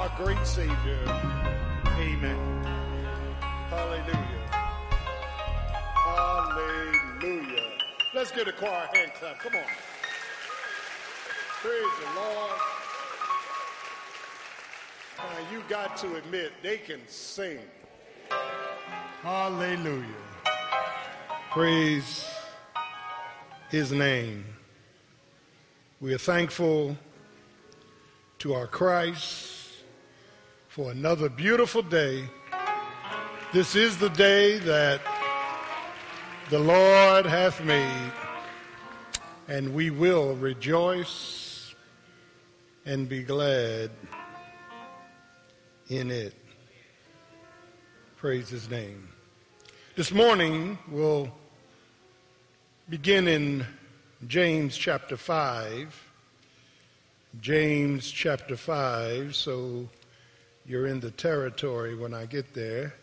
our great Savior. Amen. Hallelujah. Hallelujah. Let's give the choir a hand clap. Come on. Praise the Lord. Now you got to admit they can sing. Hallelujah. Praise his name. We are thankful to our Christ for another beautiful day. This is the day that the Lord hath made, and we will rejoice and be glad in it. Praise his name. This morning we'll begin in James chapter 5. James chapter 5, so you're in the territory when I get there.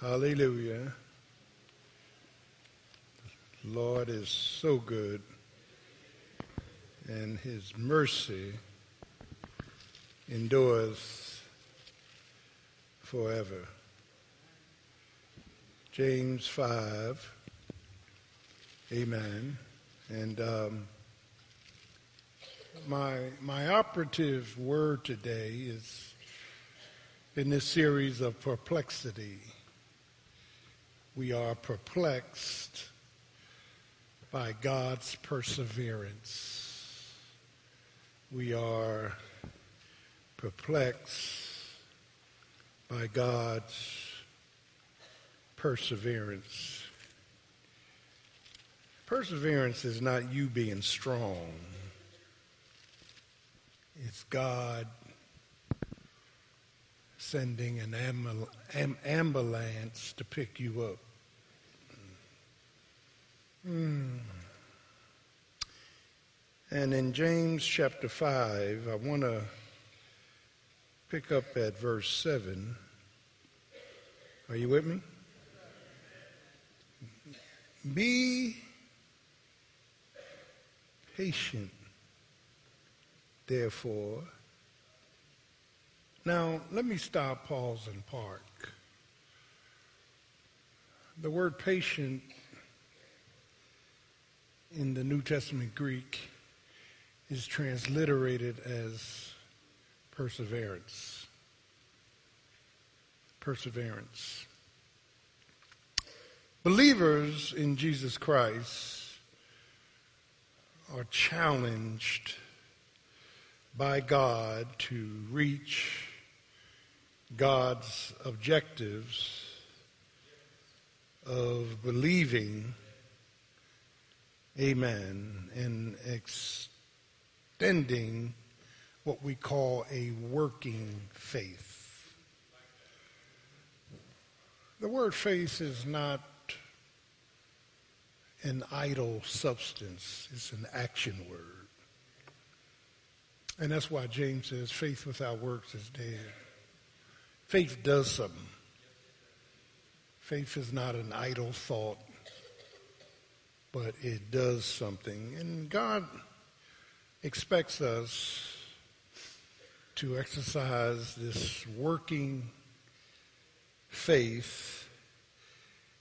Hallelujah. The Lord is so good, and his mercy endures forever. James 5. Amen. And um, my, my operative word today is in this series of perplexity. We are perplexed by God's perseverance. We are perplexed by God's perseverance. Perseverance is not you being strong. It's God sending an am- ambulance to pick you up. Mm. And in James chapter 5, I want to pick up at verse 7. Are you with me? Be patient, therefore. Now, let me stop, pause, and park. The word patient in the New Testament Greek is transliterated as perseverance. Perseverance. Believers in Jesus Christ are challenged by God to reach God's objectives of believing, amen, and extending what we call a working faith. The word faith is not an idle substance, it's an action word. And that's why James says faith without works is dead. Faith does something. Faith is not an idle thought, but it does something. And God expects us to exercise this working faith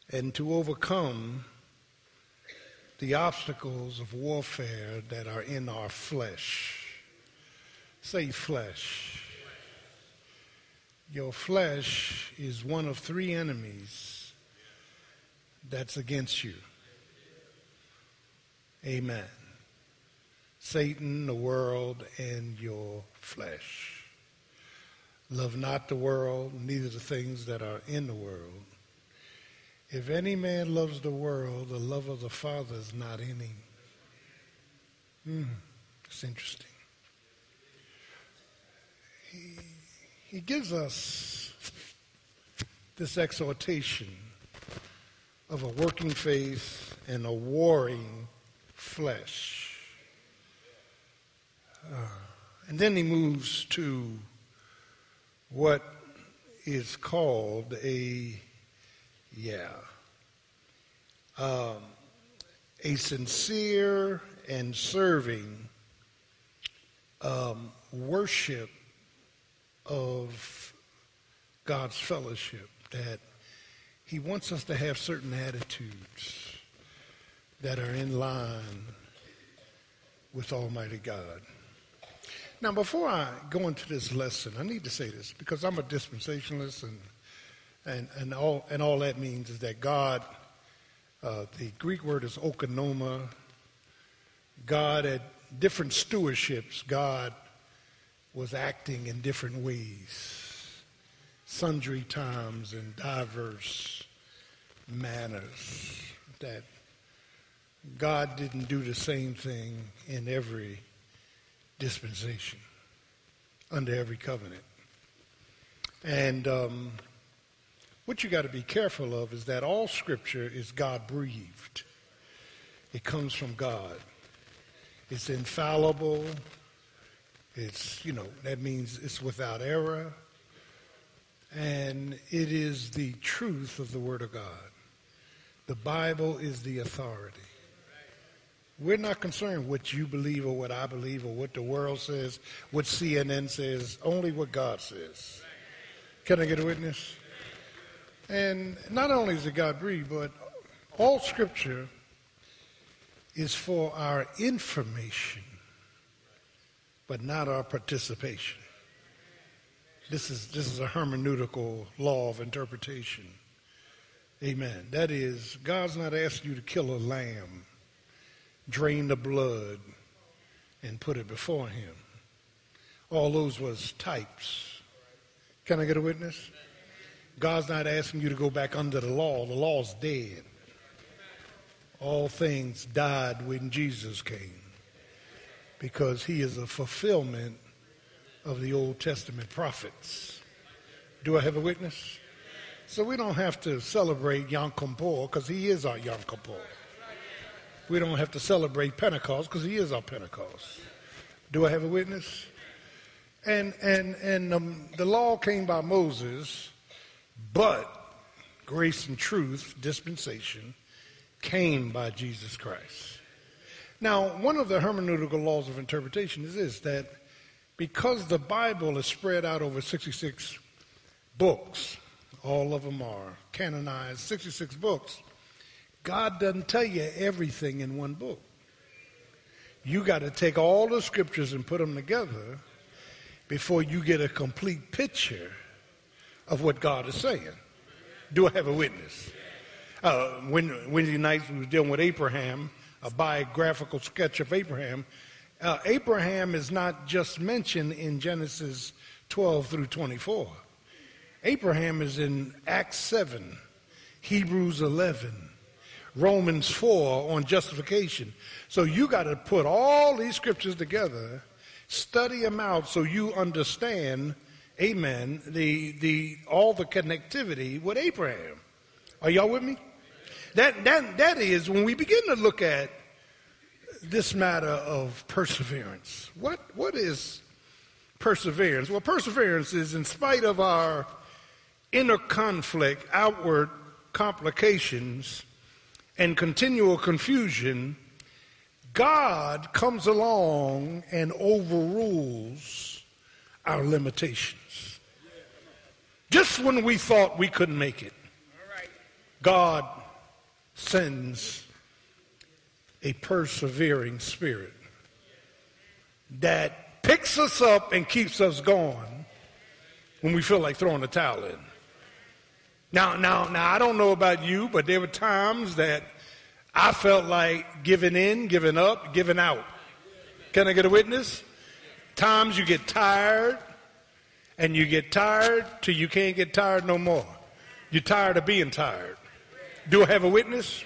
and to overcome the obstacles of warfare that are in our flesh. Say flesh. Your flesh is one of three enemies that's against you. Amen. Satan, the world, and your flesh. Love not the world, neither the things that are in the world. If any man loves the world, the love of the Father is not in him. Hmm, it's interesting. He, he gives us this exhortation of a working faith and a warring flesh. Uh, and then he moves to what is called a yeah. Um, a sincere and serving um, worship of God's fellowship that he wants us to have certain attitudes that are in line with Almighty God. Now, before I go into this lesson, I need to say this because I'm a dispensationalist, and and and all and all that means is that God, uh, the Greek word is oikonomia. God at different stewardships, God was acting in different ways, sundry times and diverse manners. That God didn't do the same thing in every dispensation, under every covenant. And um, what you got to be careful of is that all Scripture is God breathed. It comes from God. It's infallible. It's, you know, that means it's without error. And it is the truth of the Word of God. The Bible is the authority. We're not concerned what you believe or what I believe or what the world says, what CNN says, only what God says. Can I get a witness? And not only is it God breathed, but all scripture is for our information, but not our participation. This is, this is a hermeneutical law of interpretation. Amen. That is, God's not asking you to kill a lamb drain the blood and put it before him. All those was types. Can I get a witness? God's not asking you to go back under the law. The law's dead. All things died when Jesus came because he is a fulfillment of the Old Testament prophets. Do I have a witness? So we don't have to celebrate Yom Kippur because he is our Yom Kippur we don't have to celebrate Pentecost because he is our Pentecost. Do I have a witness? And and and um, the law came by Moses, but grace and truth, dispensation, came by Jesus Christ. Now, one of the hermeneutical laws of interpretation is this that because the Bible is spread out over 66 books, all of them are canonized, 66 books, God doesn't tell you everything in one book. You got to take all the scriptures and put them together before you get a complete picture of what God is saying. Do I have a witness? Uh, when Wednesday nights we were dealing with Abraham, a biographical sketch of Abraham. Uh, Abraham is not just mentioned in Genesis 12 through 24. Abraham is in Acts 7, Hebrews 11, Romans 4 on justification. So you got to put all these scriptures together, study them out so you understand, amen, the, the, all the connectivity with Abraham. Are y'all with me? That, that, that is when we begin to look at this matter of perseverance. What, what is perseverance? Well, perseverance is in spite of our inner conflict, outward complications, and continual confusion, God comes along and overrules our limitations. Just when we thought we couldn't make it, God sends a persevering spirit that picks us up and keeps us going when we feel like throwing the towel in. Now, now, now, I don't know about you, but there were times that I felt like giving in, giving up, giving out. Can I get a witness? Times you get tired, and you get tired till you can't get tired no more. You're tired of being tired. Do I have a witness?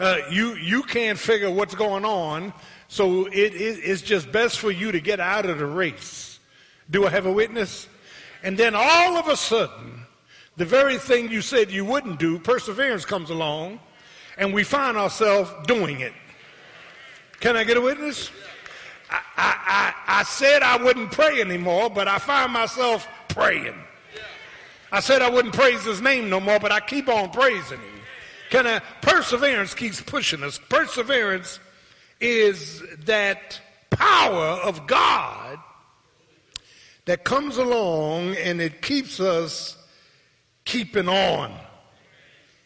Uh, you you can't figure what's going on, so it, it, it's just best for you to get out of the race. Do I have a witness? And then all of a sudden, the very thing you said you wouldn't do, perseverance comes along, and we find ourselves doing it. Can I get a witness? I, I, I, I said I wouldn't pray anymore, but I find myself praying. I said I wouldn't praise his name no more, but I keep on praising him. Can I? Perseverance keeps pushing us. Perseverance is that power of God that comes along and it keeps us keeping on.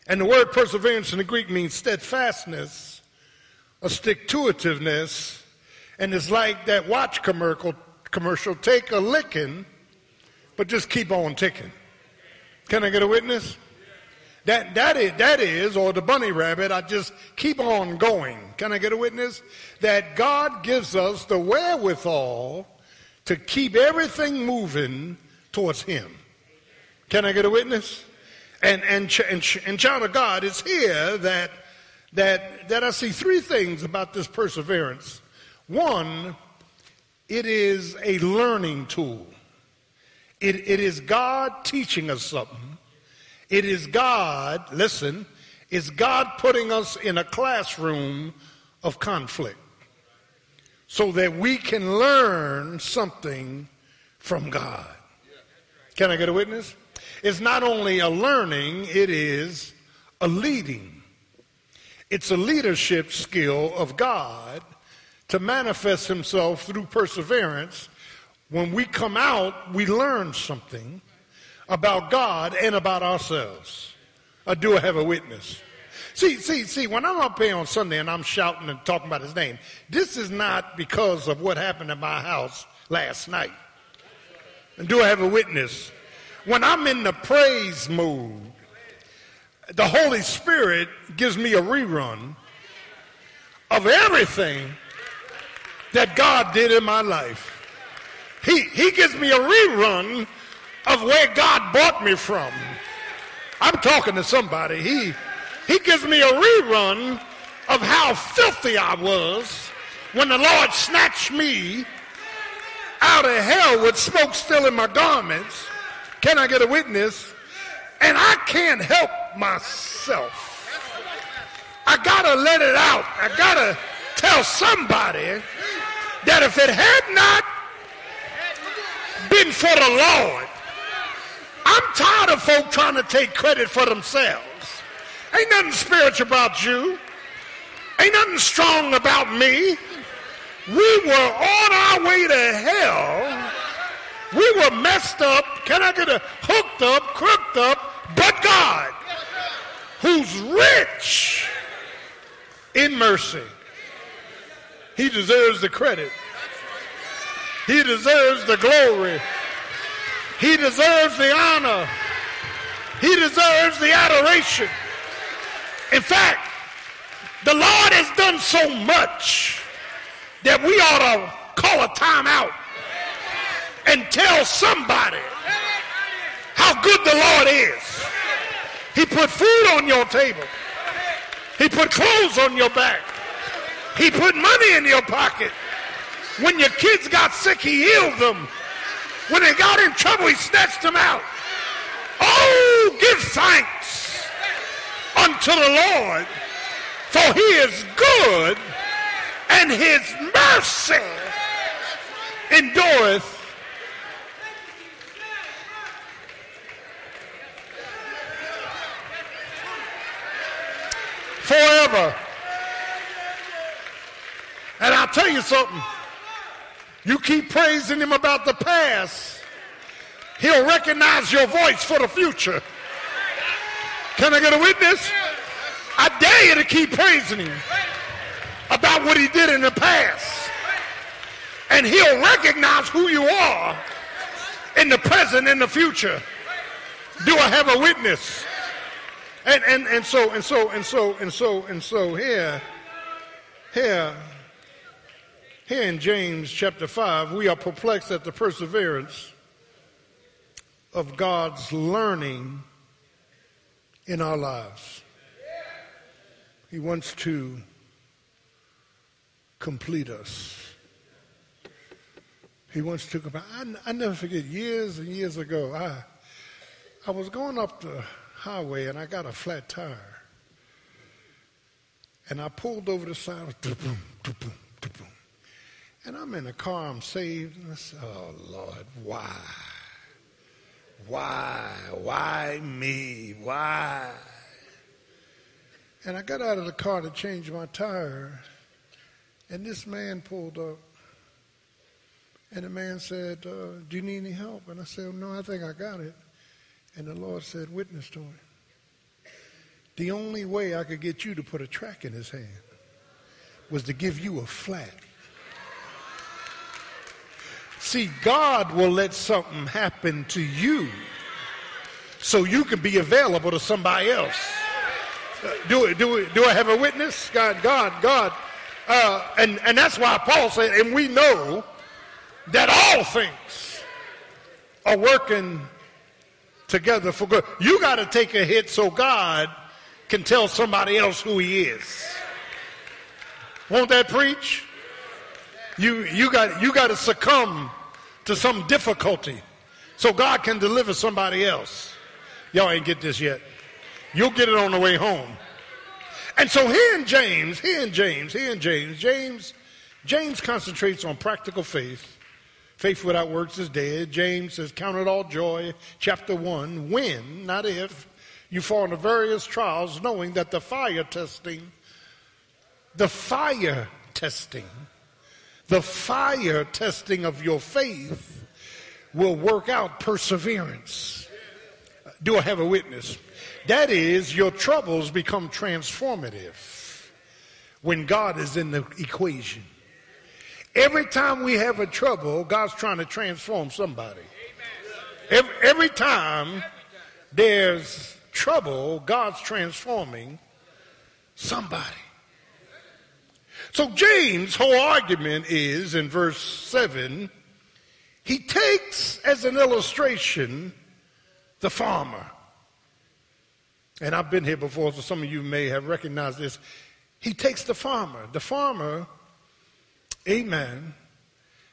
And the word perseverance in the Greek means steadfastness, a stick to itiveness, and it's like that watch commercial, commercial take a licking, but just keep on ticking. Can I get a witness? That, that, is, that is, or the bunny rabbit, I just keep on going. Can I get a witness? That God gives us the wherewithal to keep everything moving towards Him. Can I get a witness? And, and, and, and child of God, it's here that, that, that I see three things about this perseverance. One, it is a learning tool. It, it is God teaching us something. It is God, listen, is God putting us in a classroom of conflict so that we can learn something from God. Can I get a witness? It's not only a learning, it is a leading. It's a leadership skill of God to manifest himself through perseverance. When we come out, we learn something about God and about ourselves. Or do I have a witness? See, see, see, when I'm up here on Sunday and I'm shouting and talking about his name, this is not because of what happened at my house last night. And do I have a witness? When I'm in the praise mood, the Holy Spirit gives me a rerun of everything that God did in my life. He, he gives me a rerun of where God brought me from. I'm talking to somebody. He, he gives me a rerun of how filthy I was when the Lord snatched me out of hell with smoke still in my garments. Can I get a witness? And I can't help myself. I gotta let it out. I gotta tell somebody that if it had not been for the Lord, I'm tired of folk trying to take credit for themselves. Ain't nothing spiritual about you. Ain't nothing strong about me. We were on our way to hell. We were messed up. Can I get a hooked up, crooked up? But God, who's rich in mercy, He deserves the credit. He deserves the glory. He deserves the honor. He deserves the adoration. In fact, the Lord has done so much that we ought to call a timeout and tell somebody how good the Lord is. He put food on your table. He put clothes on your back. He put money in your pocket. When your kids got sick, he healed them. When they got in trouble, he snatched them out. Oh, give thanks unto the Lord, for he is good and his mercy endureth forever. And I'll tell you something. You keep praising him about the past, he'll recognize your voice for the future. Can I get a witness? I dare you to keep praising him about what he did in the past. And he'll recognize who you are in the present and the future. Do I have a witness? And, and, and so, and so, and so, and so, and so here, here, here in James chapter 5, we are perplexed at the perseverance of God's learning in our lives. He wants to complete us. He wants to complete. I, I never forget years and years ago, I, I was going up the highway and I got a flat tire. And I pulled over the side, boom, boom, boom. And I'm in the car, I'm saved, and I said, Oh Lord, why? Why? Why me? Why? And I got out of the car to change my tire, and this man pulled up. And the man said, uh, Do you need any help? And I said, No, I think I got it. And the Lord said, Witness to him. The only way I could get you to put a track in his hand was to give you a flat. See, God will let something happen to you so you can be available to somebody else. Uh, do, do, do I have a witness? God, God, God. Uh, and, and that's why Paul said, and we know that all things are working together for good. You got to take a hit so God can tell somebody else who he is. Won't that preach? You, you got, you got to succumb to some difficulty so God can deliver somebody else. Y'all ain't get this yet. You'll get it on the way home. And so here in James, here in James, here in James, James, James concentrates on practical faith. Faith without works is dead. James says, Count it all joy, chapter 1, when, not if, you fall into various trials, knowing that the fire testing, the fire testing, the fire testing of your faith will work out perseverance. Do I have a witness? That is, your troubles become transformative when God is in the equation. Every time we have a trouble, God's trying to transform somebody. Every, every time there's trouble, God's transforming somebody. So James' whole argument is in verse 7, he takes as an illustration the farmer. And I've been here before, so some of you may have recognized this. He takes the farmer. The farmer, amen,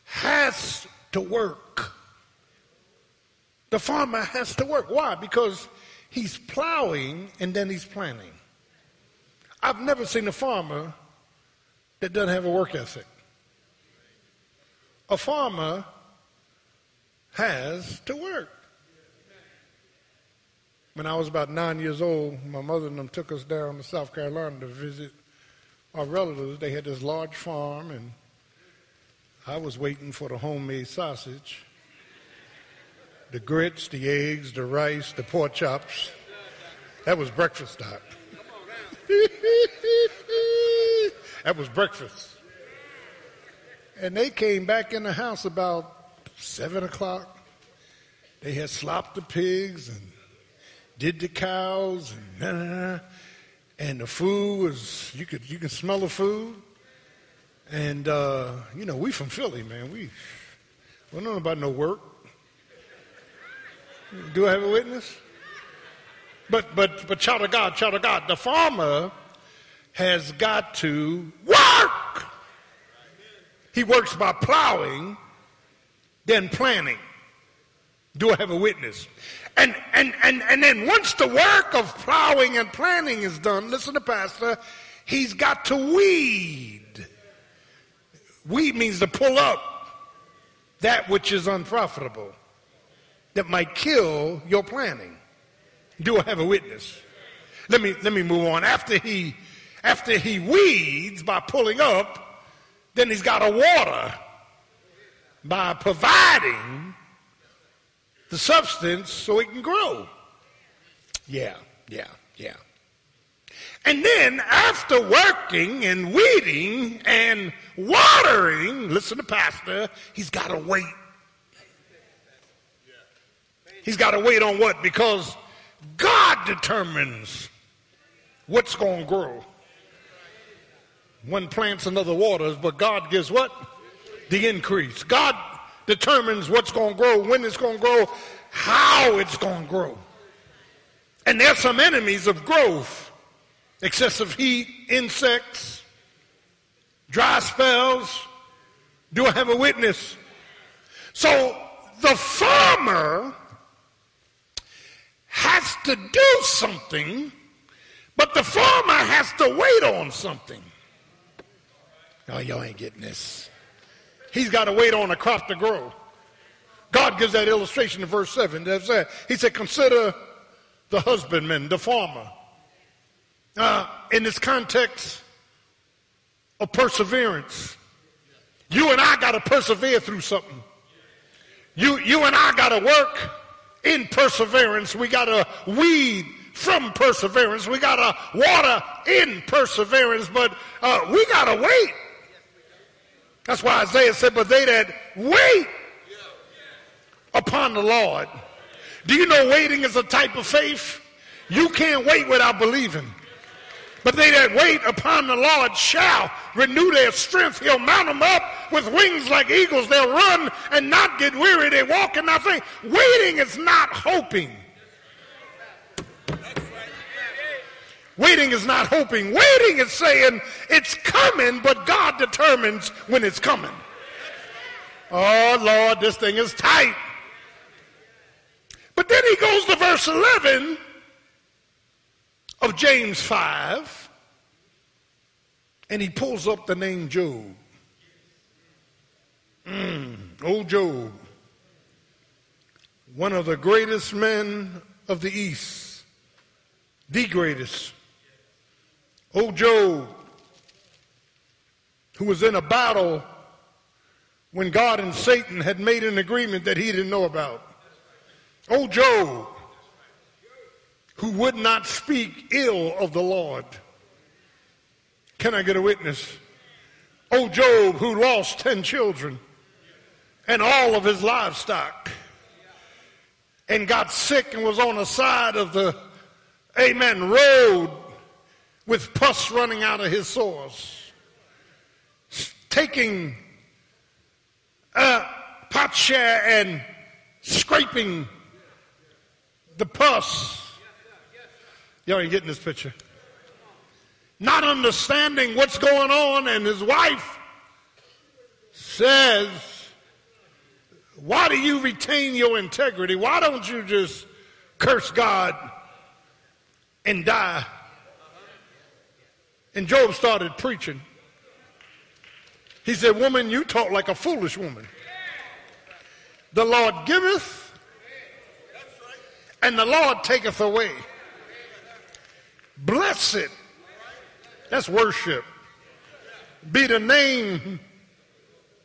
has to work. The farmer has to work. Why? Because he's plowing and then he's planting. I've never seen a farmer that doesn't have a work ethic. A farmer has to work. When I was about nine years old, my mother and them took us down to South Carolina to visit our relatives. They had this large farm, and I was waiting for the homemade sausage, the grits, the eggs, the rice, the pork chops. That was breakfast, Doc. that was breakfast. And they came back in the house about seven o'clock. They had slopped the pigs and did the cows and and the food was you could you can smell the food. And uh, you know, we from Philly, man. We we don't know about no work. Do I have a witness? But but but child of God, child of God, the farmer has got to work. He works by plowing, then planting. Do I have a witness? And, and, and, and then once the work of plowing and planting is done, listen to Pastor, he's got to weed. Weed means to pull up that which is unprofitable, that might kill your planting. Do I have a witness? Let me, let me move on. After he, after he weeds by pulling up, then he's got to water by providing the substance so it can grow. Yeah, yeah, yeah. And then after working and weeding and watering, listen to Pastor, he's got to wait. He's got to wait on what? Because God determines what's going to grow. One plants, another waters, but God gives what? The increase. God determines what's going to grow, when it's going to grow, how it's going to grow. And there's some enemies of growth excessive heat, insects, dry spells. Do I have a witness? So the farmer has to do something, but the farmer has to wait on something. Oh, y'all ain't getting this he's got to wait on a crop to grow. God gives that illustration in verse 7. He said, Consider the husbandman, the farmer. Uh, in this context of perseverance, You and I got to persevere through something. You, you and I got to work in perseverance. We got to weed from perseverance. We got to water in perseverance, but uh, we got to wait. That's why Isaiah said, but they that wait upon the Lord. Do you know waiting is a type of faith? You can't wait without believing. But they that wait upon the Lord shall renew their strength. He'll mount them up with wings like eagles. They'll run and not get weary. They walk and not faint. Waiting is not hoping. Waiting is not hoping. Waiting is saying it's coming, but God determines when it's coming. Oh, Lord, this thing is tight. But then he goes to verse 11 of James 5, and he pulls up the name Job. Mm, old Job, one of the greatest men of the East, the greatest. Old Job, who was in a battle when God and Satan had made an agreement that he didn't know about. Oh, Old Job, who would not speak ill of the Lord. Can I get a witness? Oh, Job, who lost 10 children and all of his livestock and got sick and was on the side of the, amen, road with pus running out of his sores, taking a potsherd and scraping the pus Y'all ain't getting this picture. Not understanding what's going on, and his wife says, Why do you retain your integrity? Why don't you just curse God and die? And Job started preaching. He said, Woman, you talk like a foolish woman. The Lord giveth, and the Lord taketh away. Blessed, that's worship, be the name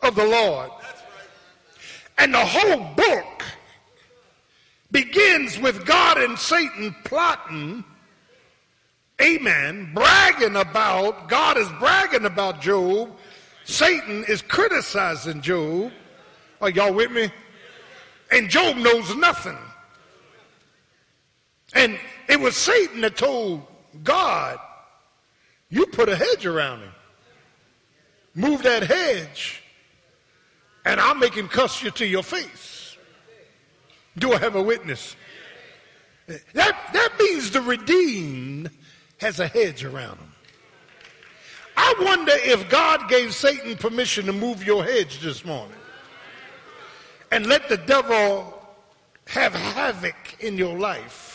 of the Lord. And the whole book begins with God and Satan plotting, amen, bragging about, God is bragging about Job, Satan is criticizing Job. Are y'all with me? And Job knows nothing. And it was Satan that told God, you put a hedge around him. Move that hedge, and I'll make him cuss you to your face. Do I have a witness? That, that means the redeemed has a hedge around him. I wonder if God gave Satan permission to move your hedge this morning and let the devil have havoc in your life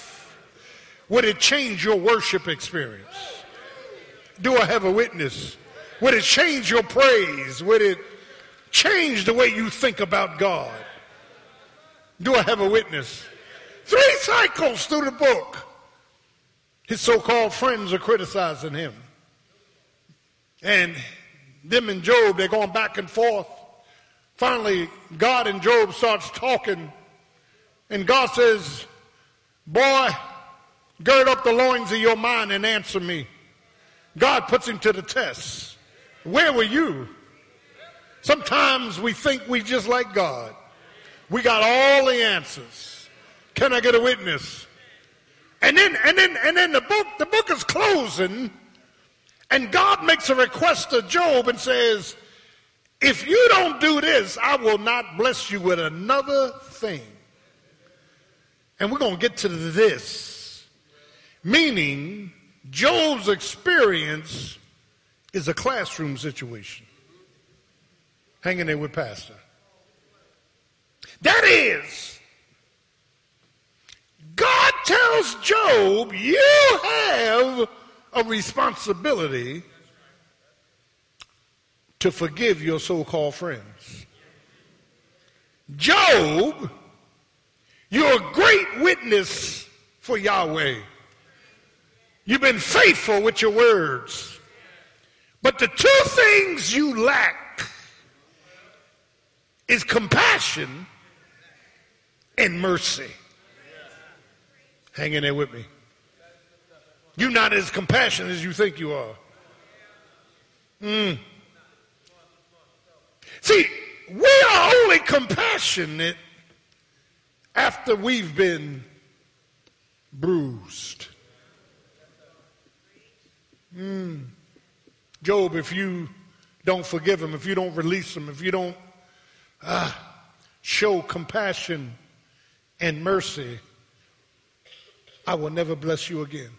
would it change your worship experience? Do I have a witness? Would it change your praise? Would it change the way you think about God? Do I have a witness? Three cycles through the book. His so called friends are criticizing him. And them and Job, they're going back and forth. Finally, God and Job starts talking. And God says, Boy, Gird up the loins of your mind and answer me. God puts him to the test. Where were you? Sometimes we think we just like God. We got all the answers. Can I get a witness? And then and then and then the book the book is closing and God makes a request to Job and says, "If you don't do this, I will not bless you with another thing." And we're going to get to this. Meaning, Job's experience is a classroom situation. Hanging there with Pastor. That is, God tells Job, you have a responsibility to forgive your so called friends. Job, you're a great witness for Yahweh. You've been faithful with your words. But the two things you lack is compassion and mercy. Hang in there with me. You're not as compassionate as you think you are. Mm. See, we are only compassionate after we've been bruised. Mm. Job, if you don't forgive him, if you don't release him, if you don't uh, show compassion and mercy, I will never bless you again.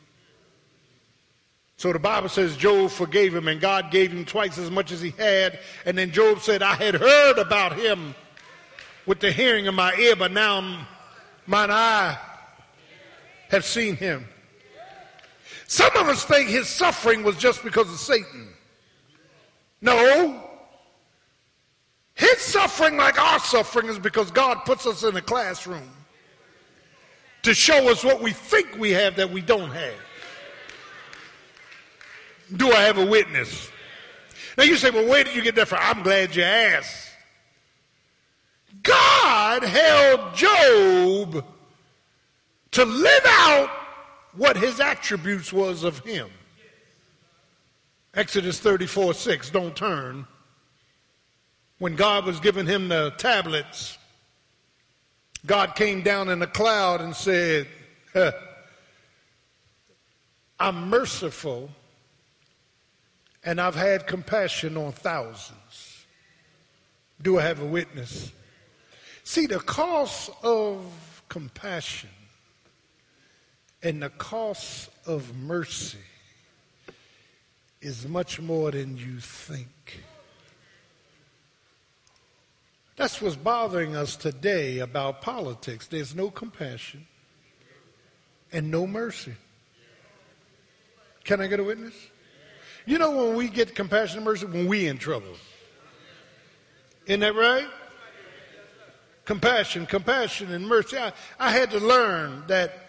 So the Bible says Job forgave him and God gave him twice as much as he had. And then Job said, I had heard about him with the hearing of my ear, but now mine eye have seen him. Some of us think his suffering was just because of Satan. No. His suffering, like our suffering, is because God puts us in a classroom to show us what we think we have that we don't have. Do I have a witness? Now you say, well, where did you get that from? I'm glad you asked. God held Job to live out what his attributes was of him. Exodus 34 6, don't turn. When God was giving him the tablets, God came down in a cloud and said, I'm merciful and I've had compassion on thousands. Do I have a witness? See, the cost of compassion and the cost of mercy is much more than you think. That's what's bothering us today about politics. There's no compassion and no mercy. Can I get a witness? You know when we get compassion and mercy? When we in trouble. Isn't that right? Compassion, compassion, and mercy. I, I had to learn that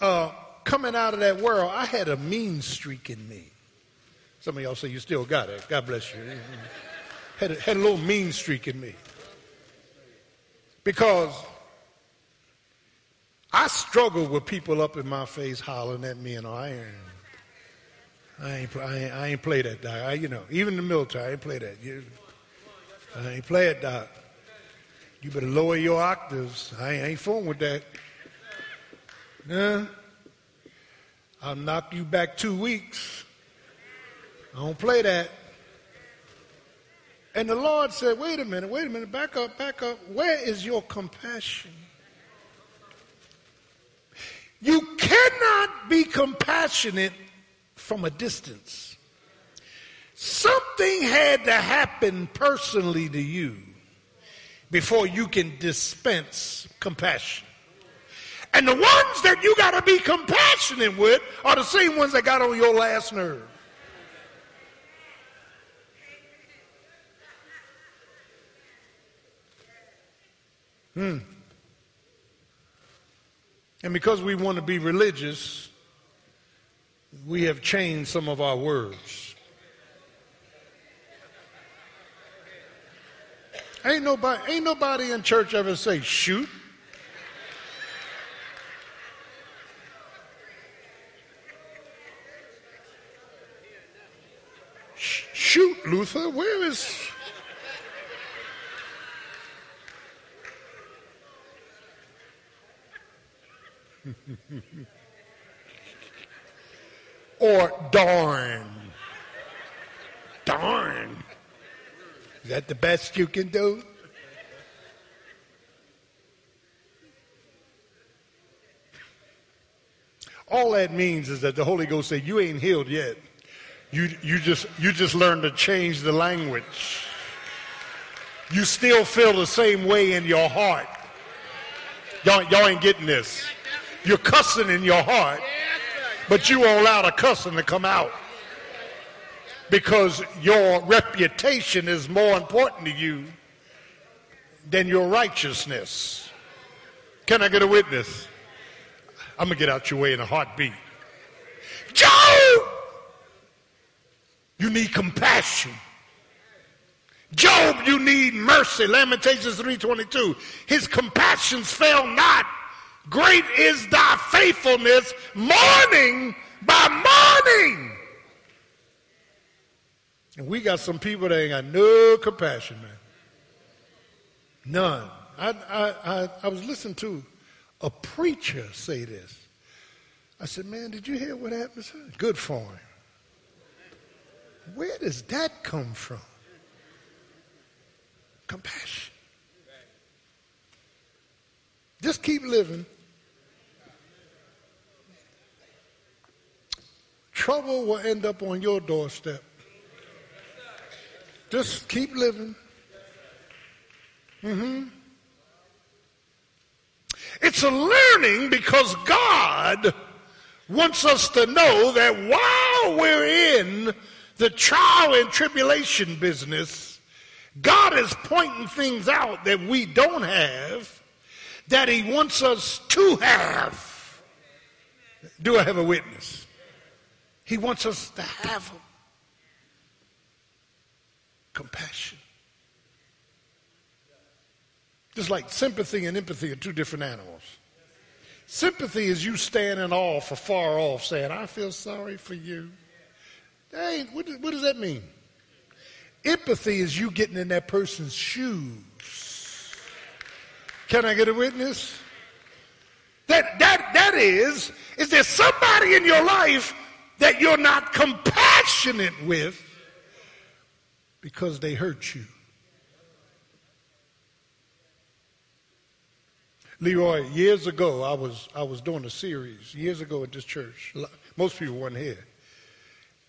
uh, coming out of that world, I had a mean streak in me. Some of y'all say you still got it. God bless you. Had a, had a little mean streak in me. Because I struggle with people up in my face hollering at me and I ain't, I ain't, I ain't, I ain't play that, Doc. I, you know, even in the military, I ain't play that. You, I ain't play it, Doc. You better lower your octaves. I ain't, I ain't fooling with that. Nah. I'll knock you back two weeks. I don't play that. And the Lord said, wait a minute, wait a minute, back up, back up. Where is your compassion? You cannot be compassionate from a distance. Something had to happen personally to you before you can dispense compassion. And the ones that you got to be compassionate with are the same ones that got on your last nerve. Hmm. And because we want to be religious, we have changed some of our words. Ain't nobody, ain't nobody in church ever say shoot. Shoot, Luther, where is. or darn. Darn. Is that the best you can do? All that means is that the Holy Ghost said, You ain't healed yet. You, you, just, you just learned to change the language. You still feel the same way in your heart. Y'all, y'all ain't getting this. You're cussing in your heart, but you won't allow the cussing to come out because your reputation is more important to you than your righteousness. Can I get a witness? I'm going to get out your way in a heartbeat. Job! You need compassion. Job, you need mercy. Lamentations 3.22. His compassions fail not. Great is thy faithfulness, morning by morning. And we got some people that ain't got no compassion, man. None. I, I, I, I was listening to a preacher say this. I said, man, did you hear what happened? Sir? Good for him. Where does that come from? Compassion. Just keep living. Trouble will end up on your doorstep. Just keep living. Mm-hmm. It's a learning because God wants us to know that while we're in the trial and tribulation business, God is pointing things out that we don't have that He wants us to have. Do I have a witness? He wants us to have them. Compassion. Just like sympathy and empathy are two different animals. Sympathy is you standing off far off saying, I feel sorry for you. Hey, what, what does that mean? Empathy is you getting in that person's shoes. Can I get a witness? That, that, that is, is there somebody in your life that you're not compassionate with because they hurt you? Leroy, years ago, I was, I was doing a series, years ago at this church. Most people weren't here.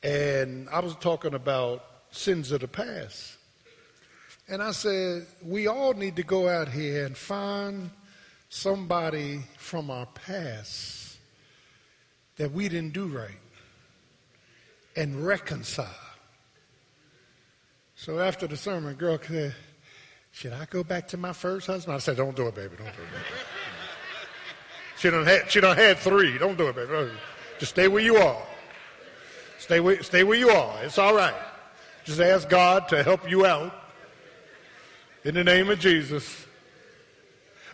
And I was talking about sins of the past. And I said, we all need to go out here and find somebody from our past that we didn't do right and reconcile. So after the sermon, girl said, should I go back to my first husband? I said, Don't do it, baby. Don't do it, baby. she done had, she done had three. Don't do it, baby. Just stay where you are. Stay where, stay where you are. It's all right. Just ask God to help you out in the name of Jesus.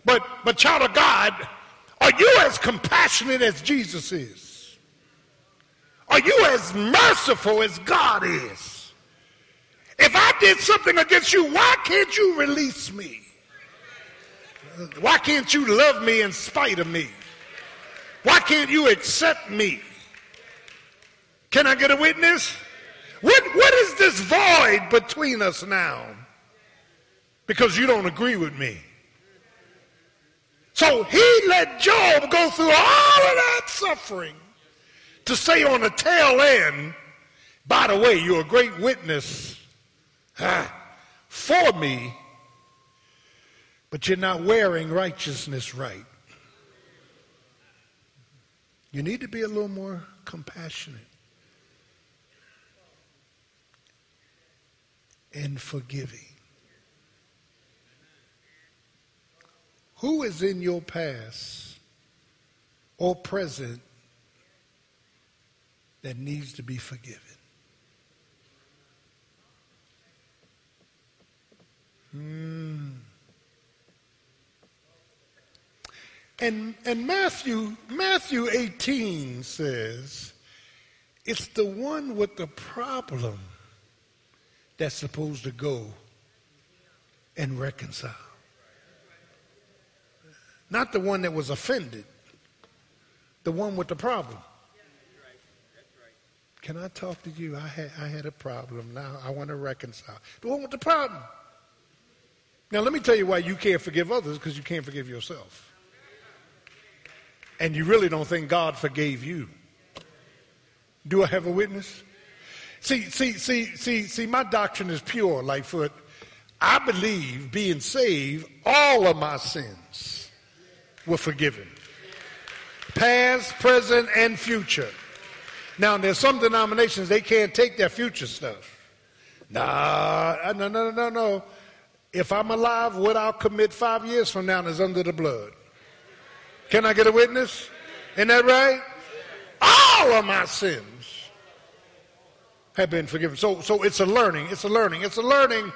But, but child of God, are you as compassionate as Jesus is? Are you as merciful as God is? If I did something against you, why can't you release me? Why can't you love me in spite of me? Why can't you accept me? Can I get a witness? What, what is this void between us now? Because you don't agree with me. So he let Job go through all of that suffering to say on the tail end, by the way, you're a great witness for me, but you're not wearing righteousness right. You need to be a little more compassionate and forgiving. Who is in your past or present that needs to be forgiven? Mm. And, and Matthew, Matthew 18 says, it's the one with the problem that's supposed to go and reconcile. Not the one that was offended, the one with the problem. Can I talk to you? I had, I had a problem. Now I want to reconcile. The one with the problem. Now, let me tell you why you can't forgive others because you can't forgive yourself. And you really don't think God forgave you. Do I have a witness? See, see, see, see, see, my doctrine is pure, Lightfoot. I believe being saved, all of my sins were forgiven. Past, present, and future. Now, there's some denominations, they can't take their future stuff. Nah, no, no, no, no. If I'm alive, what I'll commit five years from now is under the blood. Can I get a witness? Isn't that right? All of my sins have been forgiven. So, so it's a learning. It's a learning. It's a learning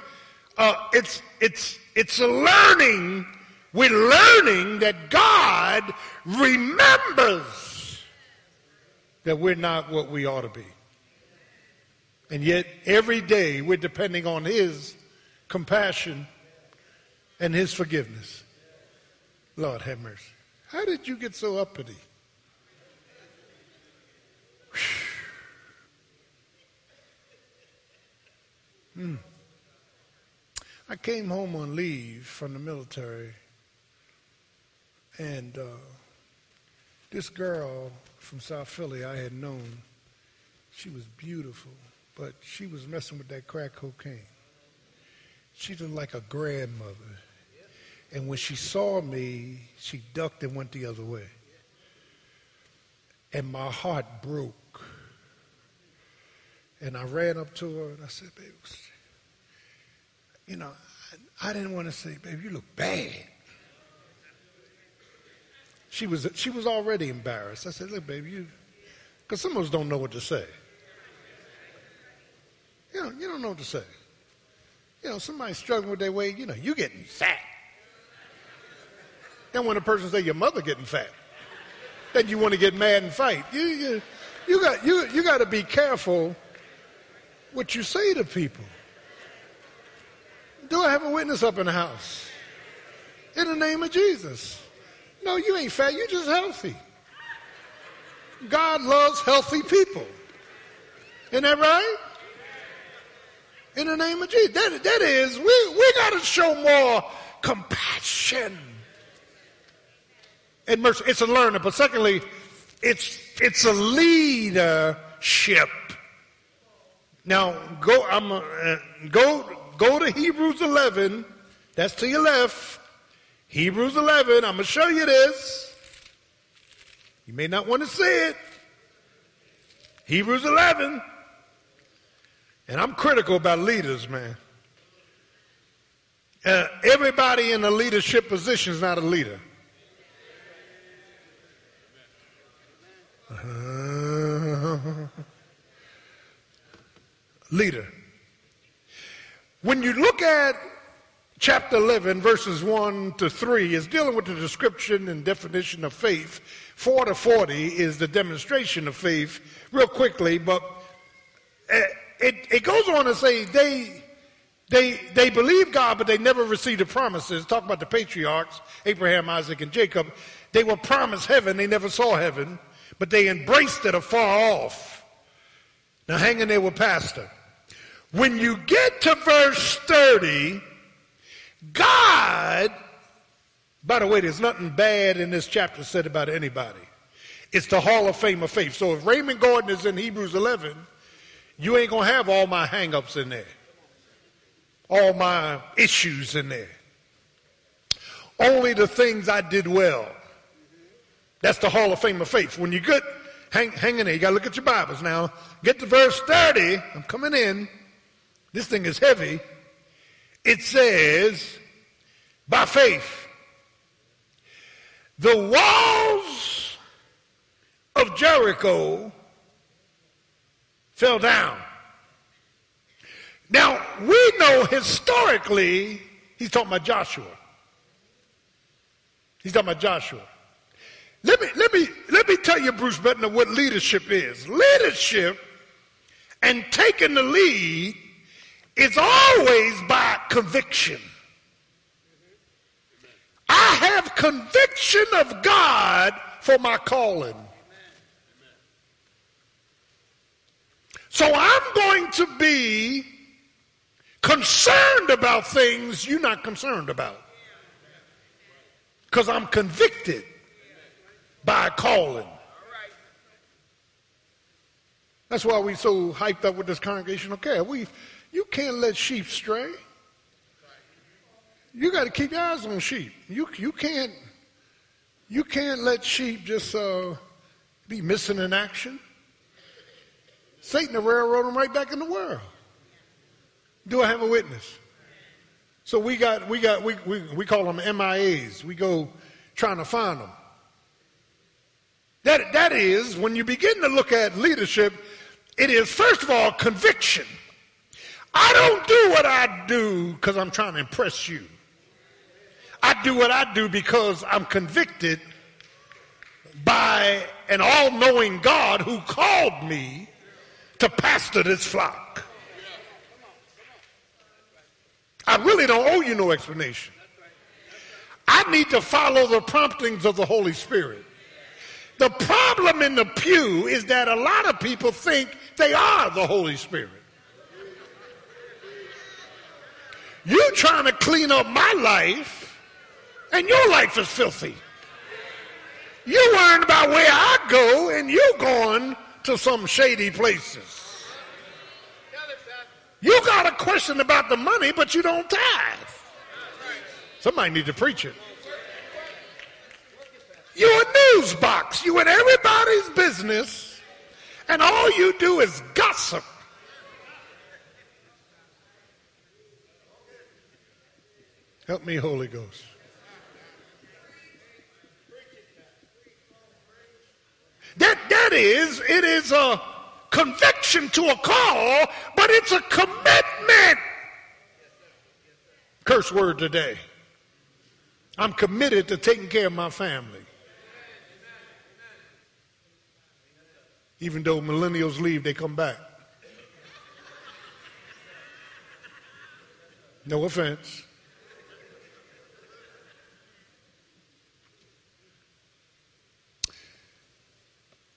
uh, it's, it's, it's a learning. We're learning that God remembers that we're not what we ought to be. And yet, every day, we're depending on His compassion and His forgiveness. Lord have mercy. How did you get so uppity? Hmm. I came home on leave from the military, and uh, this girl from South Philly I had known, she was beautiful, but she was messing with that crack cocaine. She looked like a grandmother. And when she saw me, she ducked and went the other way. And my heart broke. And I ran up to her and I said, baby, you know, I, I didn't want to say, baby, you look bad. She was, she was already embarrassed. I said, look, baby, you, because some of us don't know what to say. You know, you don't know what to say. You know, somebody's struggling with their weight, you know, you getting fat. And when a person say your mother getting fat, then you want to get mad and fight. You, you, you got you, you got to be careful what you say to people. Do I have a witness up in the house? In the name of Jesus. No, you ain't fat. You're just healthy. God loves healthy people. Isn't that right? In the name of Jesus. That, that is, we, we got to show more compassion and mercy. It's a learner, but secondly, it's it's a leadership. Now go. I'm uh, go go to Hebrews 11. That's to your left. Hebrews 11. I'm gonna show you this. You may not want to see it. Hebrews 11. And I'm critical about leaders, man. Uh, everybody in a leadership position is not a leader. leader. When you look at chapter 11, verses 1 to 3, is dealing with the description and definition of faith. 4 to 40 is the demonstration of faith, real quickly, but eh, it, it goes on to say they, they, they believe God, but they never received the promises. Talk about the patriarchs, Abraham, Isaac, and Jacob. They were promised heaven, they never saw heaven but they embraced it afar off. Now, hang in there with Pastor. When you get to verse 30, God, by the way, there's nothing bad in this chapter said about anybody. It's the Hall of Fame of faith. So if Raymond Gordon is in Hebrews 11, you ain't going to have all my hangups in there, all my issues in there. Only the things I did well. That's the Hall of Fame of faith. When you get, hang, hang in there, you got to look at your Bibles now. Get to verse 30. I'm coming in. This thing is heavy. It says, by faith, the walls of Jericho fell down. Now, we know historically, he's talking about Joshua. He's talking about Joshua. Let me, let me, let me tell you, Bruce Bettner, what leadership is. Leadership and taking the lead is always by conviction. I have conviction of God for my calling. So I'm going to be concerned about things you're not concerned about. Because I'm convicted by calling. That's why we're so hyped up with this congregational care. We, you can't let sheep stray. You got to keep your eyes on sheep. You, you can't, you can't let sheep just uh, be missing in action. Satan will railroad them right back in the world. Do I have a witness? So we got, we got, we, we, we call them MIAs. We go trying to find them. That, that is, when you begin to look at leadership, it is, first of all, conviction. I don't do what I do because I'm trying to impress you. I do what I do because I'm convicted by an all knowing God who called me to pastor this flock. I really don't owe you no explanation. I need to follow the promptings of the Holy Spirit. The problem in the pew is that a lot of people think they are the Holy Spirit. You trying to clean up my life, and your life is filthy. You worrying about where I go, and you going to some shady places. You got a question about the money, but you don't tithe. Somebody need to preach it. You're a news box. You in everybody's business, and all you do is gossip. Help me, Holy Ghost. That, that is, it is a conviction to a call, but it's a commitment. Curse word today. I'm committed to taking care of my family. Even though millennials leave, they come back. No offense.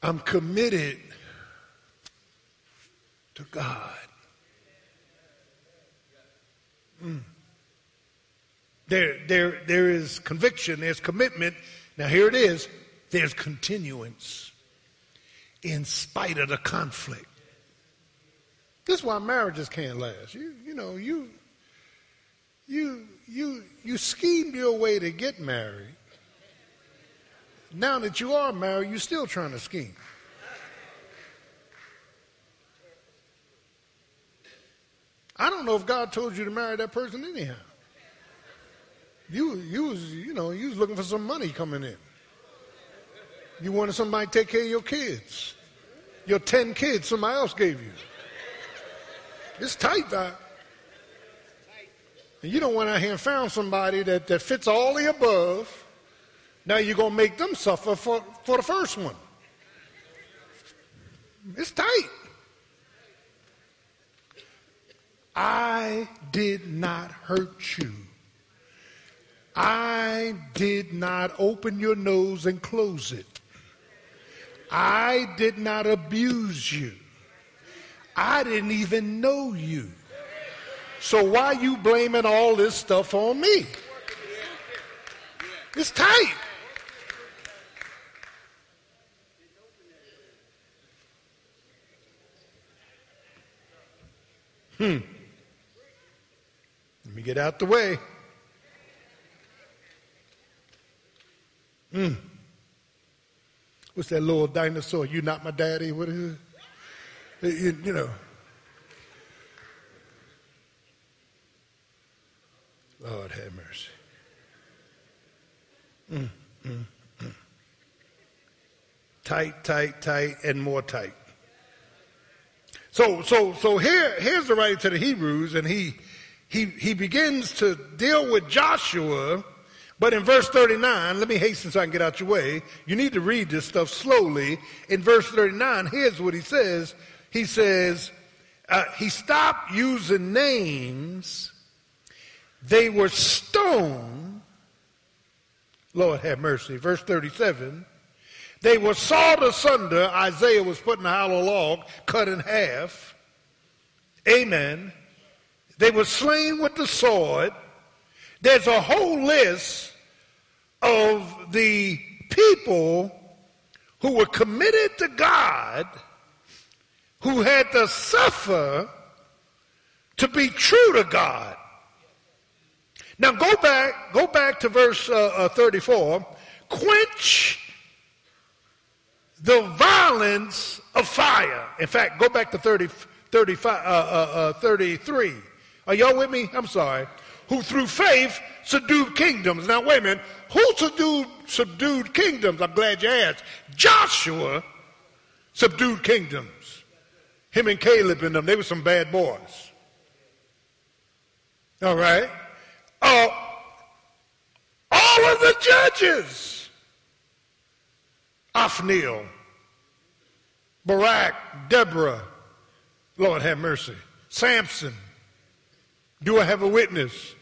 I'm committed to God. Mm. There, there, there is conviction, there's commitment. Now, here it is there's continuance in spite of the conflict. This is why marriages can't last. You, you know, you, you, you, you schemed your way to get married. Now that you are married, you're still trying to scheme. I don't know if God told you to marry that person anyhow. You, you was, you know, you was looking for some money coming in. You wanted somebody to take care of your kids. Your 10 kids somebody else gave you. It's tight, Doc. And you don't went out here and found somebody that, that fits all the above. Now you're going to make them suffer for, for the first one. It's tight. I did not hurt you. I did not open your nose and close it. I did not abuse you. I didn't even know you. So why you blaming all this stuff on me? It's tight. Hmm. Let me get out the way. Hmm. What's that little dinosaur? You not my daddy? What is it? You, you know. Lord have mercy. Mm, mm, mm. Tight, tight, tight, and more tight. So, so, so here, here's the writer to the Hebrews, and he, he, he begins to deal with Joshua but in verse 39, let me hasten so I can get out your way. You need to read this stuff slowly. In verse 39, here's what he says. He says, uh, he stopped using names. They were stoned. Lord have mercy. Verse 37. They were sawed asunder. Isaiah was put in a hollow log, cut in half. Amen. They were slain with the sword. There's a whole list of the people who were committed to God, who had to suffer to be true to God. Now go back, go back to verse uh, uh, 34. Quench the violence of fire. In fact, go back to 30, 35, uh, uh, uh 33. Are y'all with me? I'm sorry who through faith subdued kingdoms. Now, wait a minute. Who subdued, subdued kingdoms? I'm glad you asked. Joshua subdued kingdoms. Him and Caleb and them, they were some bad boys. All right. Uh, all of the judges. Othniel, Barak, Deborah, Lord have mercy, Samson. Do I have a witness?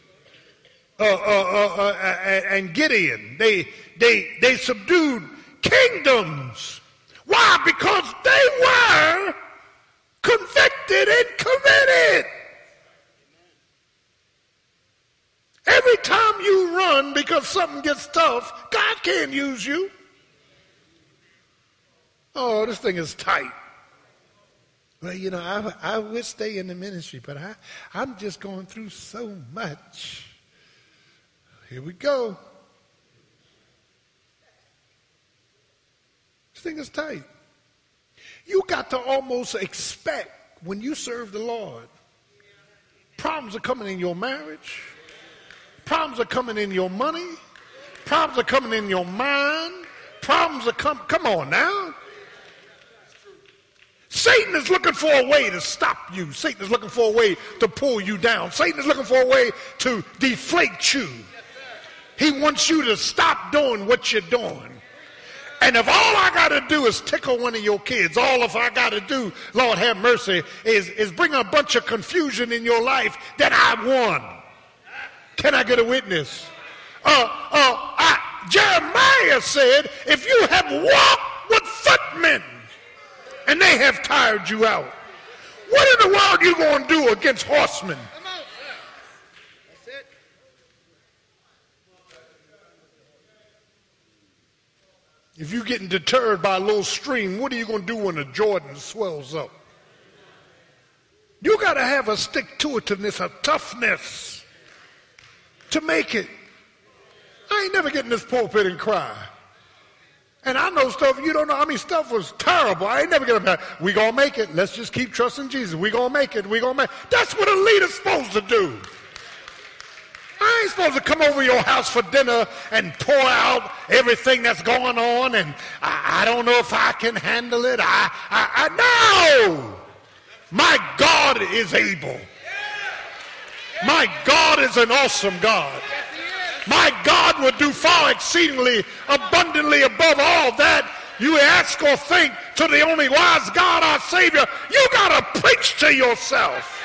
Uh, uh, uh, uh and Gideon. They, they, they subdued kingdoms. Why? Because they were convicted and committed. Every time you run because something gets tough, God can't use you. Oh, this thing is tight. Well, you know, I, I would stay in the ministry, but I, I'm just going through so much. Here we go. This thing is tight. You got to almost expect when you serve the Lord, problems are coming in your marriage, problems are coming in your money, problems are coming in your mind, problems are coming. Come on now. Satan is looking for a way to stop you. Satan is looking for a way to pull you down. Satan is looking for a way to deflate you. He wants you to stop doing what you're doing. And if all I got to do is tickle one of your kids, all if I got to do, Lord have mercy, is, is bring a bunch of confusion in your life, then I won. Can I get a witness? Uh, uh, I, Jeremiah said, if you have walked with footmen and they have tired you out, what in the world are you going to do against horsemen? If you're getting deterred by a little stream, what are you going to do when the Jordan swells up? You got to have a stick to itiveness, a toughness to make it. I ain't never getting in this pulpit and cry. And I know stuff you don't know. I mean, stuff was terrible. I ain't never up We gonna make it. Let's just keep trusting Jesus. We gonna make it. We gonna make. That's what a leader's supposed to do. I ain't supposed to come over your house for dinner and pour out everything that's going on, and I, I don't know if I can handle it. I, I, I know. My God is able. My God is an awesome God. My God will do far exceedingly abundantly above all that you ask or think to the only wise God, our Savior. You got to preach to yourself.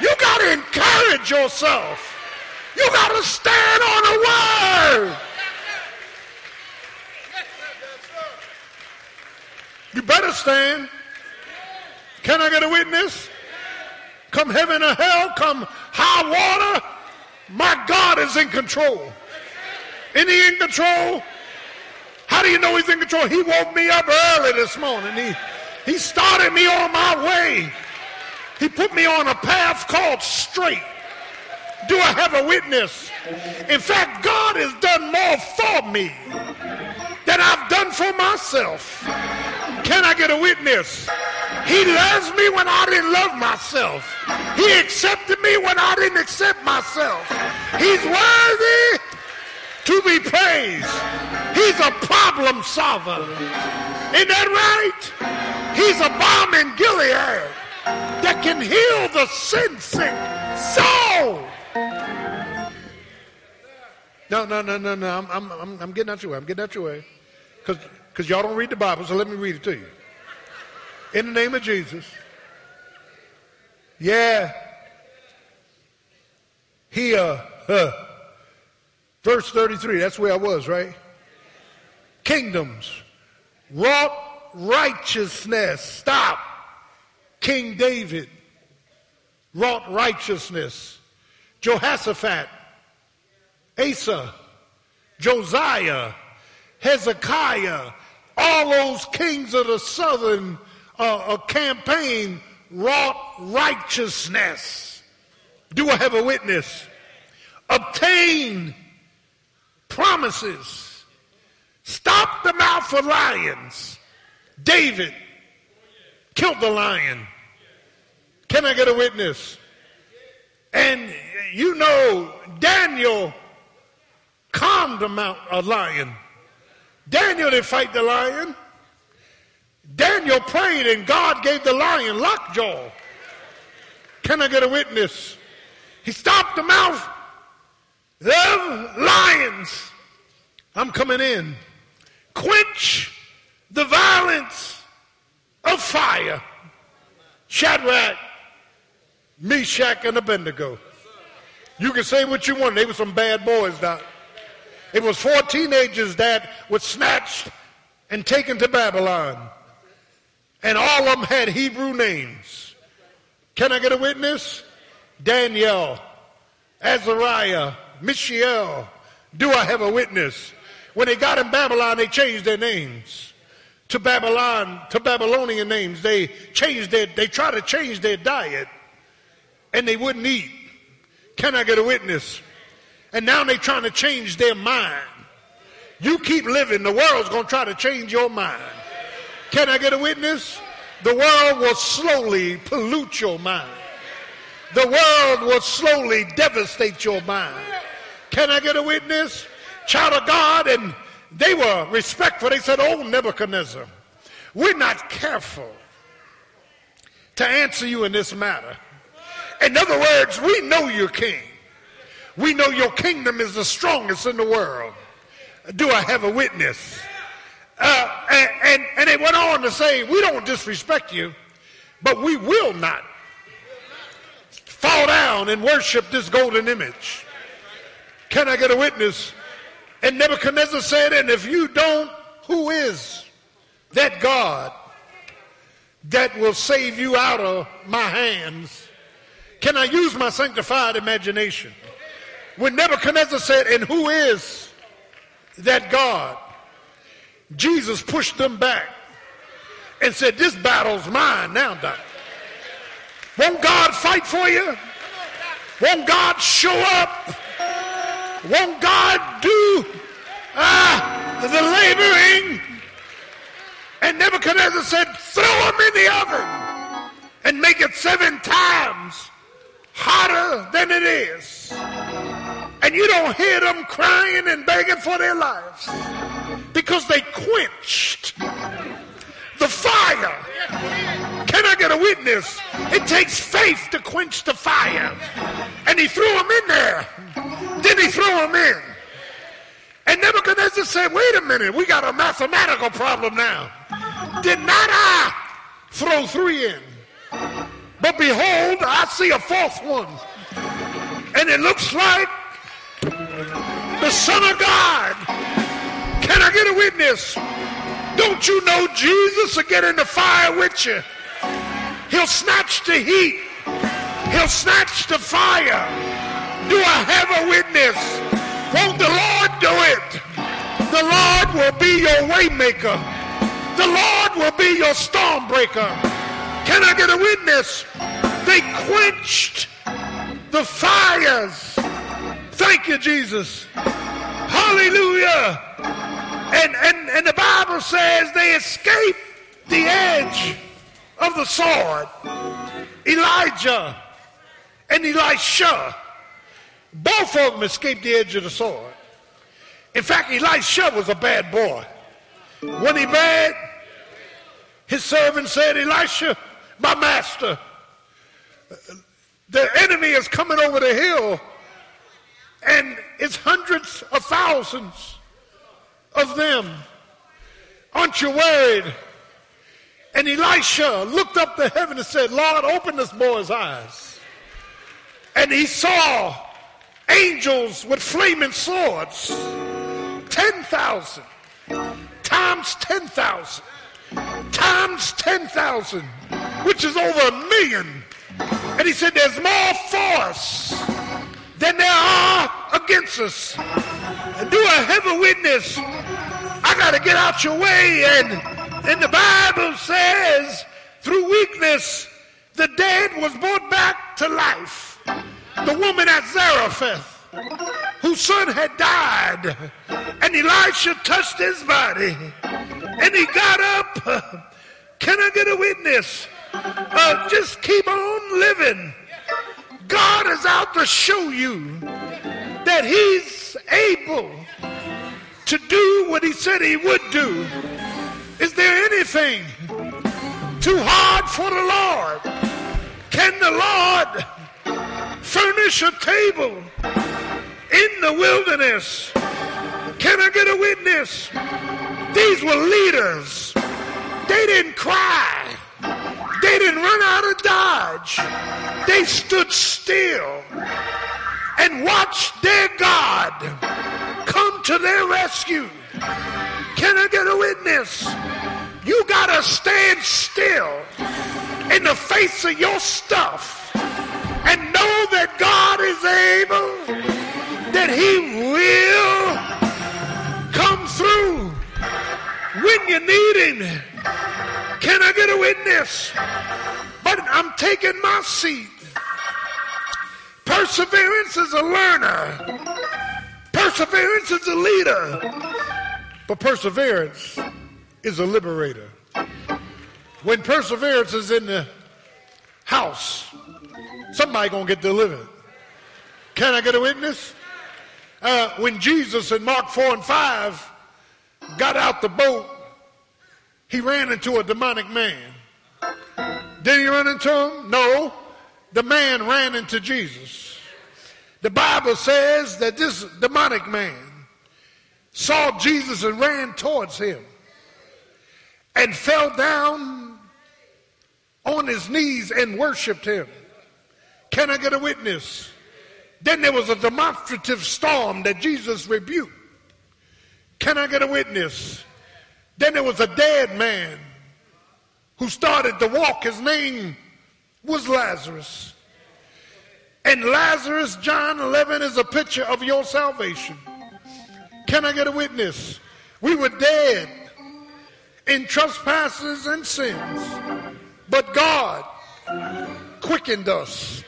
You got to encourage yourself. You got to stand on the word. You better stand. Can I get a witness? Come heaven or hell, come high water, my God is in control. Isn't he in control? How do you know he's in control? He woke me up early this morning. He, he started me on my way. He put me on a path called straight. Do I have a witness? In fact, God has done more for me than I've done for myself. Can I get a witness? He loves me when I didn't love myself. He accepted me when I didn't accept myself. He's worthy to be praised. He's a problem solver. Isn't that right? He's a balm in Gilead that can heal the sin sick soul. No, no, no, no, no. I'm, I'm, I'm getting out your way. I'm getting out your way. Because y'all don't read the Bible, so let me read it to you. In the name of Jesus. Yeah. Here. Uh, verse 33. That's where I was, right? Kingdoms. Wrought righteousness. Stop. King David wrought righteousness. Jehoshaphat Asa, Josiah, Hezekiah, all those kings of the southern uh, uh, campaign wrought righteousness. Do I have a witness? Obtain promises. Stop the mouth of lions. David killed the lion. Can I get a witness? And you know, Daniel calmed the mount, a lion. Daniel didn't fight the lion. Daniel prayed and God gave the lion lockjaw. Can I get a witness? He stopped the mouth of lions. I'm coming in. Quench the violence of fire. Shadrach, Meshach, and Abednego. You can say what you want. They were some bad boys, Doc. It was four teenagers that were snatched and taken to Babylon. And all of them had Hebrew names. Can I get a witness? Daniel, Azariah, Mishael. Do I have a witness? When they got in Babylon, they changed their names to Babylon, to Babylonian names. They changed their, they tried to change their diet and they wouldn't eat. Can I get a witness? And now they're trying to change their mind. You keep living, the world's going to try to change your mind. Can I get a witness? The world will slowly pollute your mind. The world will slowly devastate your mind. Can I get a witness? Child of God, and they were respectful. They said, Oh, Nebuchadnezzar, we're not careful to answer you in this matter. In other words, we know you're king. We know your kingdom is the strongest in the world. Do I have a witness? Uh, and, and, and it went on to say, we don't disrespect you, but we will not fall down and worship this golden image. Can I get a witness? And Nebuchadnezzar said, and if you don't, who is that God that will save you out of my hands? Can I use my sanctified imagination? When Nebuchadnezzar said, and who is that God? Jesus pushed them back and said, this battle's mine now, Doc. Won't God fight for you? Won't God show up? Won't God do uh, the laboring? And Nebuchadnezzar said, throw them in the oven and make it seven times hotter than it is. And you don't hear them crying and begging for their lives because they quenched the fire. Can I get a witness? It takes faith to quench the fire. And he threw them in there. Then he threw them in. And Nebuchadnezzar said, wait a minute, we got a mathematical problem now. Did not I throw three in? But behold, I see a fourth one. And it looks like the Son of God. Can I get a witness? Don't you know Jesus will get in the fire with you? He'll snatch the heat. He'll snatch the fire. Do I have a witness? Won't the Lord do it? The Lord will be your waymaker. The Lord will be your storm breaker. Can I get a witness? They quenched the fires. Thank you, Jesus. Hallelujah. And, and, and the Bible says they escaped the edge of the sword. Elijah and Elisha, both of them escaped the edge of the sword. In fact, Elisha was a bad boy. When he bad, his servant said, Elisha, my master, the enemy is coming over the hill and it's hundreds of thousands of them. Aren't you worried? And Elisha looked up to heaven and said, Lord, open this boy's eyes. And he saw angels with flaming swords, 10,000 times 10,000 times 10,000, which is over a million. And he said, There's more force than there are against us. And do a witness? I got to get out your way and and the Bible says, through weakness, the dead was brought back to life. The woman at Zarephath, whose son had died, and Elisha touched his body, and he got up. Can I get a witness? Uh, just keep on living. God is out to show you that he's able to do what he said he would do. Is there anything too hard for the Lord? Can the Lord furnish a table in the wilderness. Can I get a witness? These were leaders. They didn't cry. They didn't run out of Dodge. They stood still and watched their God come to their rescue. Can I get a witness? You got to stand still in the face of your stuff and know that God is able, that he will come through when you need him. Can I get a witness? But I'm taking my seat. Perseverance is a learner. Perseverance is a leader. But perseverance is a liberator. When perseverance is in the house, somebody gonna get delivered. Can I get a witness? Uh, when Jesus in Mark 4 and 5 got out the boat, he ran into a demonic man. Did he run into him? No. The man ran into Jesus. The Bible says that this demonic man saw Jesus and ran towards him and fell down on his knees and worshiped him. Can I get a witness? Then there was a demonstrative storm that Jesus rebuked. Can I get a witness? Then there was a dead man who started to walk. His name was Lazarus. And Lazarus, John 11, is a picture of your salvation. Can I get a witness? We were dead in trespasses and sins, but God quickened us.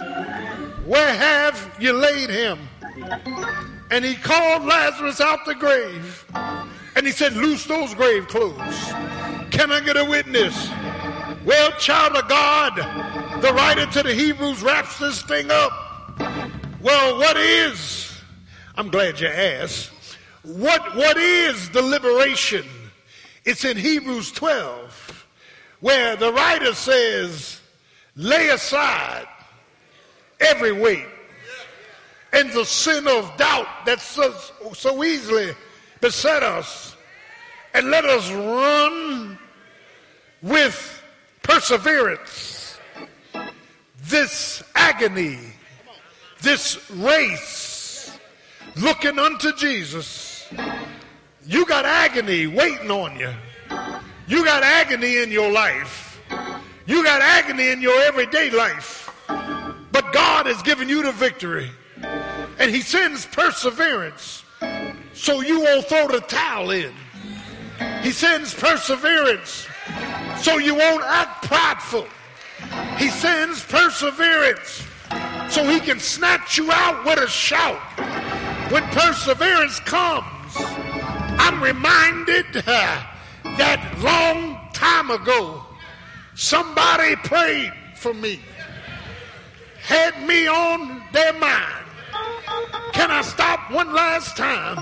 Where have you laid him? And he called Lazarus out the grave. And he said, Loose those grave clothes. Can I get a witness? Well, child of God, the writer to the Hebrews wraps this thing up. Well, what is? I'm glad you asked. What, what is the liberation? It's in Hebrews 12, where the writer says, lay aside every weight and the sin of doubt that so, so easily beset us, and let us run with perseverance this agony, this race, looking unto Jesus. You got agony waiting on you. You got agony in your life. You got agony in your everyday life. But God has given you the victory. And He sends perseverance so you won't throw the towel in. He sends perseverance so you won't act prideful. He sends perseverance so he can snatch you out with a shout. When perseverance comes, I'm reminded uh, that long time ago, somebody prayed for me, had me on their mind. Can I stop one last time?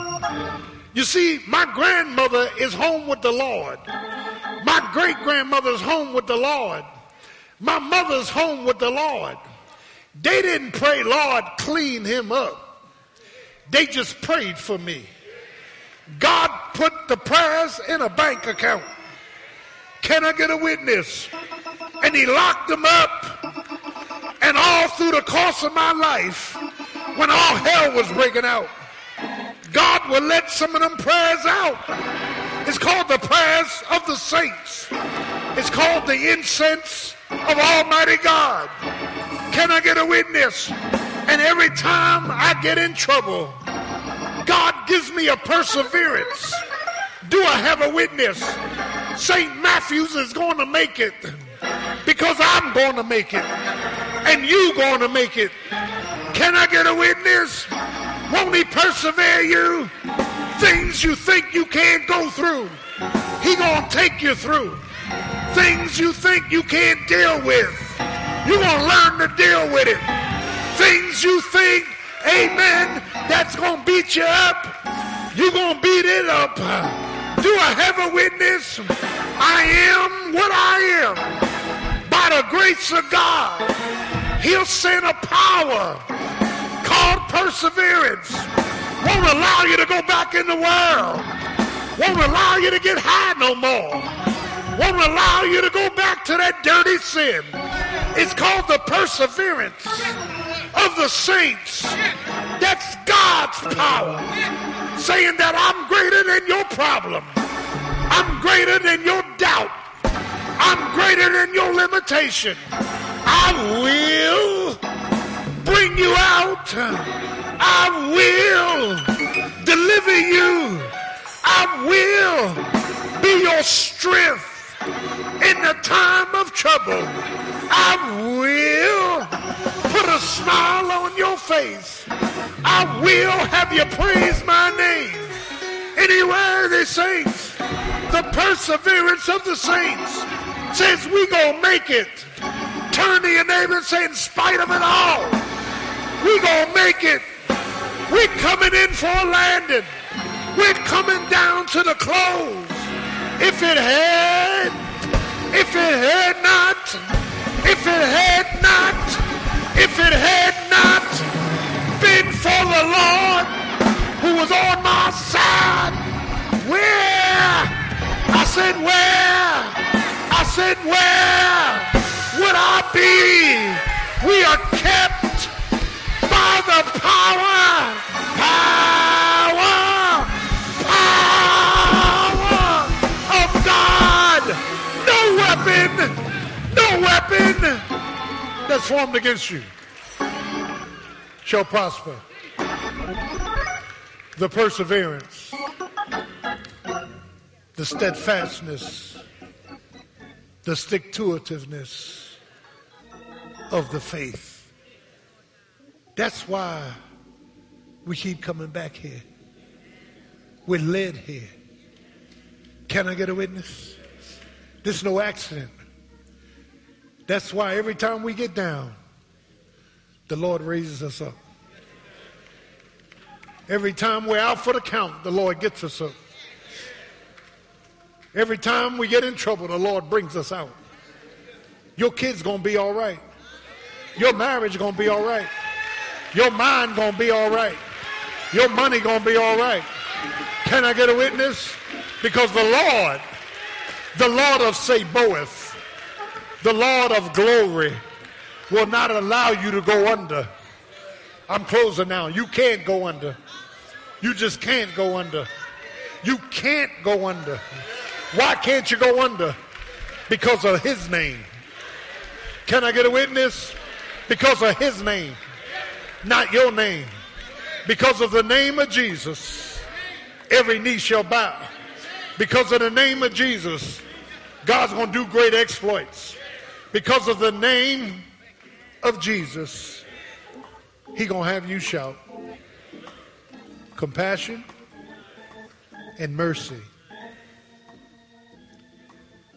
You see, my grandmother is home with the Lord. My great grandmother's home with the Lord. My mother's home with the Lord. They didn't pray, Lord, clean him up. They just prayed for me. God put the prayers in a bank account. Can I get a witness? And he locked them up. And all through the course of my life, when all hell was breaking out, God will let some of them prayers out. It's called the prayers of the saints. It's called the incense of Almighty God. Can I get a witness? And every time I get in trouble, God gives me a perseverance. Do I have a witness? St. Matthew's is going to make it because I'm going to make it and you going to make it. Can I get a witness? Won't he persevere you? Things you think you can't go through, he gonna take you through. Things you think you can't deal with, you gonna learn to deal with it. Things you think, amen, that's gonna beat you up, you gonna beat it up. Do I have a witness? I am what I am by the grace of God. He'll send a power called perseverance. Won't allow you to go back in the world. Won't allow you to get high no more. Won't allow you to go back to that dirty sin. It's called the perseverance of the saints. That's God's power. Saying that I'm greater than your problem. I'm greater than your doubt. I'm greater than your limitation. I will bring you out. I will deliver you. I will be your strength in the time of trouble. I will put a smile on your face. I will have you praise my name. Anywhere the saints, the perseverance of the saints says we gonna make it. Turn to your neighbor and say, in spite of it all, we gonna make it. We're coming in for a landing. We're coming down to the close. If it had, if it had not, if it had not, if it had not been for the Lord who was on my side, where? I said, where? I said, where would I be? We are kept by the power, power, power of God. No weapon, no weapon that's formed against you shall prosper. The perseverance, the steadfastness, the stick to itiveness of the faith. That's why we keep coming back here. We're led here. Can I get a witness? This is no accident. That's why every time we get down, the Lord raises us up. Every time we're out for the count, the Lord gets us up. Every time we get in trouble, the Lord brings us out. Your kid's gonna be all right. Your marriage gonna be all right. Your mind gonna be all right. Your money gonna be all right. Can I get a witness? Because the Lord, the Lord of Sabaoth, the Lord of glory, will not allow you to go under. I'm closing now. You can't go under. You just can't go under. You can't go under. Why can't you go under? Because of his name. Can I get a witness? Because of his name, not your name. Because of the name of Jesus, every knee shall bow. Because of the name of Jesus, God's going to do great exploits. Because of the name of Jesus, he going to have you shout compassion and mercy,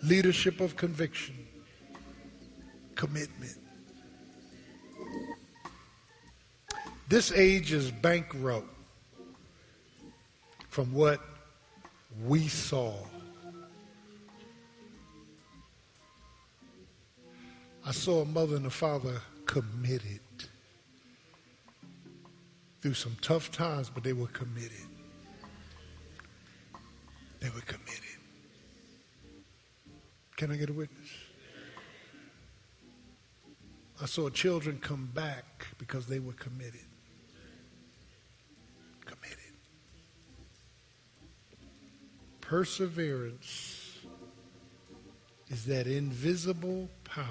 leadership of conviction, commitment. This age is bankrupt from what we saw. I saw a mother and a father committed through some tough times, but they were committed. They were committed. Can I get a witness? I saw children come back because they were committed. Committed. Perseverance is that invisible power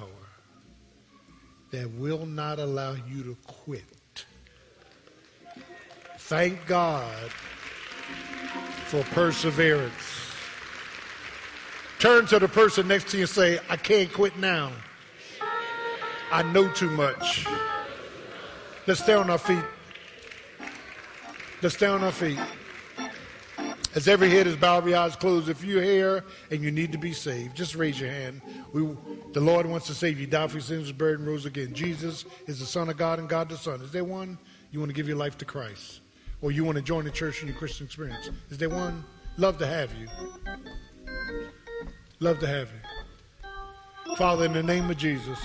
that will not allow you to quit. Thank God for perseverance. Turn to the person next to you and say, I can't quit now. I know too much. Let's stay on our feet. Let's stay on our feet. As every head is bowed, every eyes closed, if you're here and you need to be saved, just raise your hand. We, the Lord wants to save you. Died for your sins, and rose again. Jesus is the Son of God and God the Son. Is there one you want to give your life to Christ? Or you want to join the church in your Christian experience? Is there one? Love to have you. Love to have you. Father, in the name of Jesus,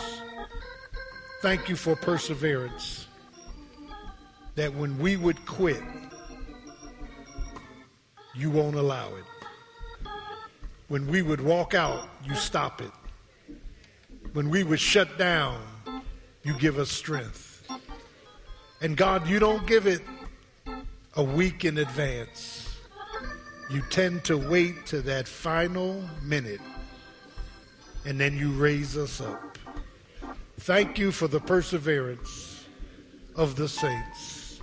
Thank you for perseverance. That when we would quit, you won't allow it. When we would walk out, you stop it. When we would shut down, you give us strength. And God, you don't give it a week in advance. You tend to wait to that final minute and then you raise us up. Thank you for the perseverance of the saints.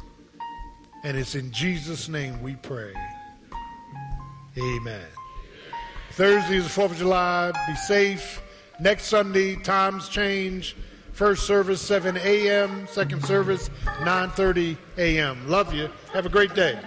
And it's in Jesus' name we pray. Amen. Thursday is the 4th of July. Be safe. Next Sunday, times change. First service 7 a.m., second service 9:30 a.m. Love you. Have a great day.